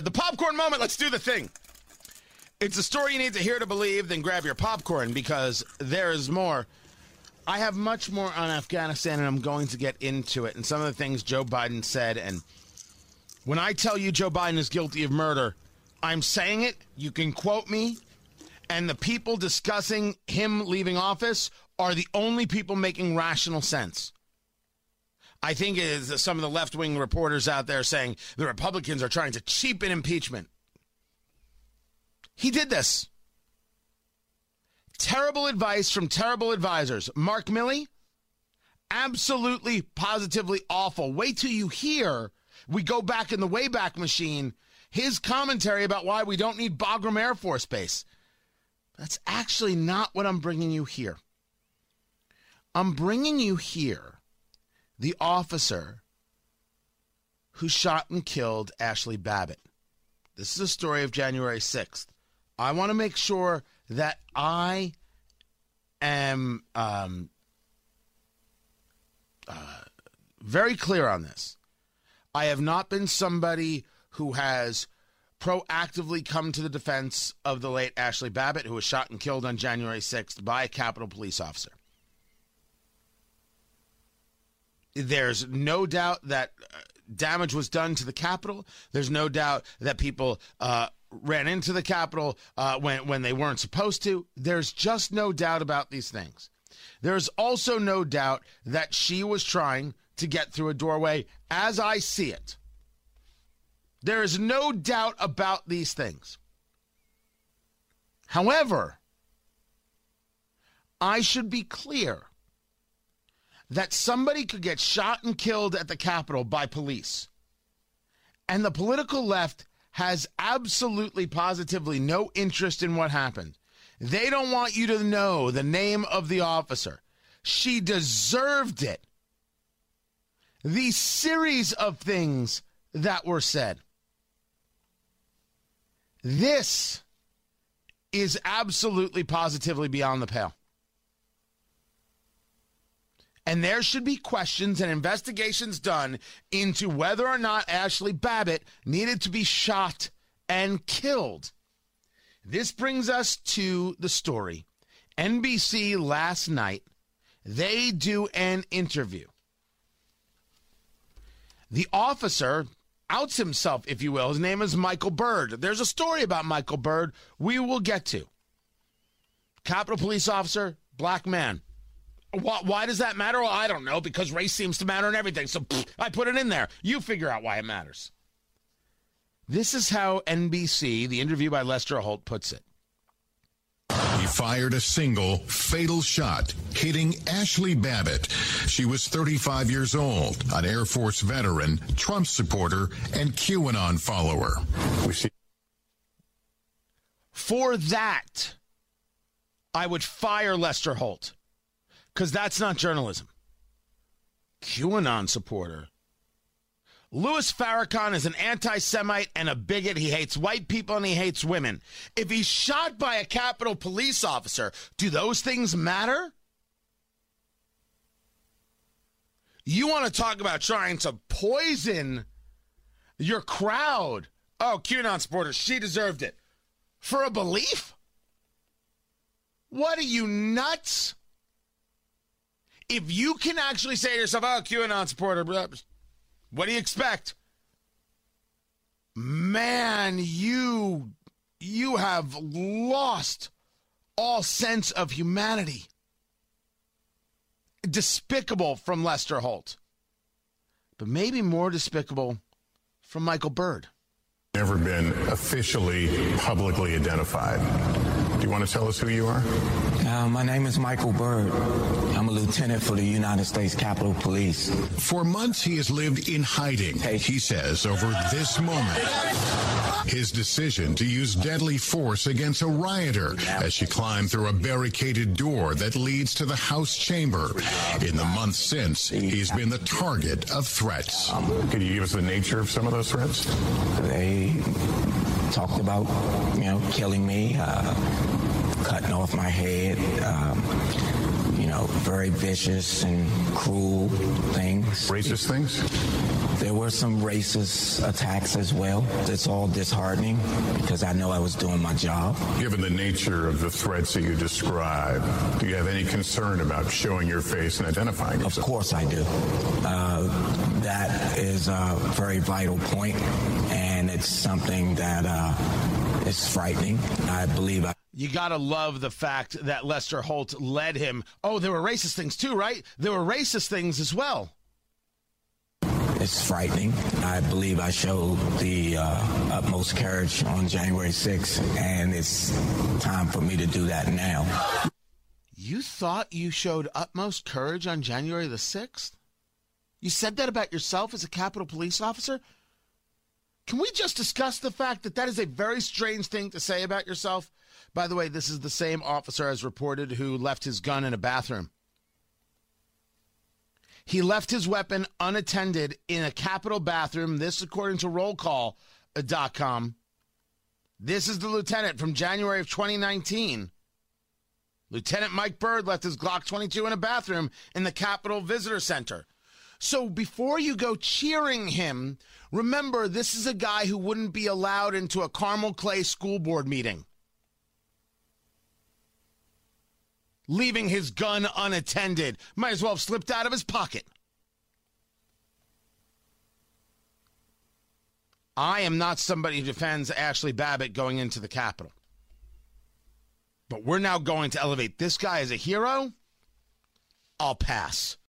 The popcorn moment, let's do the thing. It's a story you need to hear to believe, then grab your popcorn because there is more. I have much more on Afghanistan and I'm going to get into it and some of the things Joe Biden said. And when I tell you Joe Biden is guilty of murder, I'm saying it. You can quote me. And the people discussing him leaving office are the only people making rational sense. I think it is some of the left wing reporters out there saying the Republicans are trying to cheapen impeachment. He did this. Terrible advice from terrible advisors. Mark Milley, absolutely, positively awful. Wait till you hear we go back in the Wayback Machine, his commentary about why we don't need Bagram Air Force Base. That's actually not what I'm bringing you here. I'm bringing you here the officer who shot and killed Ashley Babbitt. This is a story of January 6th. I want to make sure that I am um, uh, very clear on this. I have not been somebody who has proactively come to the defense of the late Ashley Babbitt, who was shot and killed on January 6th by a Capitol police officer. There's no doubt that uh, damage was done to the Capitol. There's no doubt that people uh, ran into the Capitol uh, when, when they weren't supposed to. There's just no doubt about these things. There's also no doubt that she was trying to get through a doorway as I see it. There is no doubt about these things. However, I should be clear that somebody could get shot and killed at the Capitol by police. And the political left has absolutely positively no interest in what happened. They don't want you to know the name of the officer. She deserved it. The series of things that were said. This is absolutely positively beyond the pale. And there should be questions and investigations done into whether or not Ashley Babbitt needed to be shot and killed. This brings us to the story. NBC last night, they do an interview. The officer outs himself, if you will. His name is Michael Byrd. There's a story about Michael Byrd we will get to. Capitol Police Officer, black man. Why, why, does that matter? Well, I don't know, because race seems to matter in everything. So pff, I put it in there. You figure out why it matters. This is how NBC, the interview by Lester Holt, puts it. He fired a single fatal shot, hitting Ashley Babbitt. She was 35 years old, an Air Force veteran, Trump supporter, and QAnon follower. For that, I would fire Lester Holt because that's not journalism. QAnon supporter. Louis Farrakhan is an anti Semite and a bigot. He hates white people and he hates women. If he's shot by a Capitol police officer, do those things matter? You want to talk about trying to poison your crowd? Oh, QAnon supporter, she deserved it. For a belief? What are you nuts? If you can actually say to yourself, oh, QAnon supporter, what do you expect? Man, you you have lost all sense of humanity. Despicable from Lester Holt. But maybe more despicable from Michael Byrd. Never been officially publicly identified. Do you want to tell us who you are? Uh, my name is Michael Byrd. I'm a lieutenant for the United States Capitol Police. For months, he has lived in hiding, he says, over this moment. His decision to use deadly force against a rioter as she climbed through a barricaded door that leads to the House chamber. In the months since, he's been the target of threats. Could you give us the nature of some of those threats? They talked about, you know, killing me, uh, cutting off my head, um, you know, very vicious and cruel things. Racist things? There were some racist attacks as well. It's all disheartening because I know I was doing my job. Given the nature of the threats that you describe, do you have any concern about showing your face and identifying yourself? Of course I do. Uh, that is a very vital point, and it's something that uh, is frightening. I believe I. You gotta love the fact that Lester Holt led him. Oh, there were racist things too, right? There were racist things as well. It's frightening. I believe I showed the uh, utmost courage on January 6th, and it's time for me to do that now. You thought you showed utmost courage on January the 6th? You said that about yourself as a Capitol Police officer? Can we just discuss the fact that that is a very strange thing to say about yourself? By the way, this is the same officer as reported who left his gun in a bathroom. He left his weapon unattended in a Capitol bathroom. This, according to rollcall.com. This is the lieutenant from January of 2019. Lieutenant Mike Byrd left his Glock 22 in a bathroom in the Capitol Visitor Center. So before you go cheering him, remember this is a guy who wouldn't be allowed into a Carmel Clay school board meeting. leaving his gun unattended. Might as well have slipped out of his pocket. I am not somebody who defends Ashley Babbitt going into the Capitol. But we're now going to elevate this guy as a hero. I'll pass.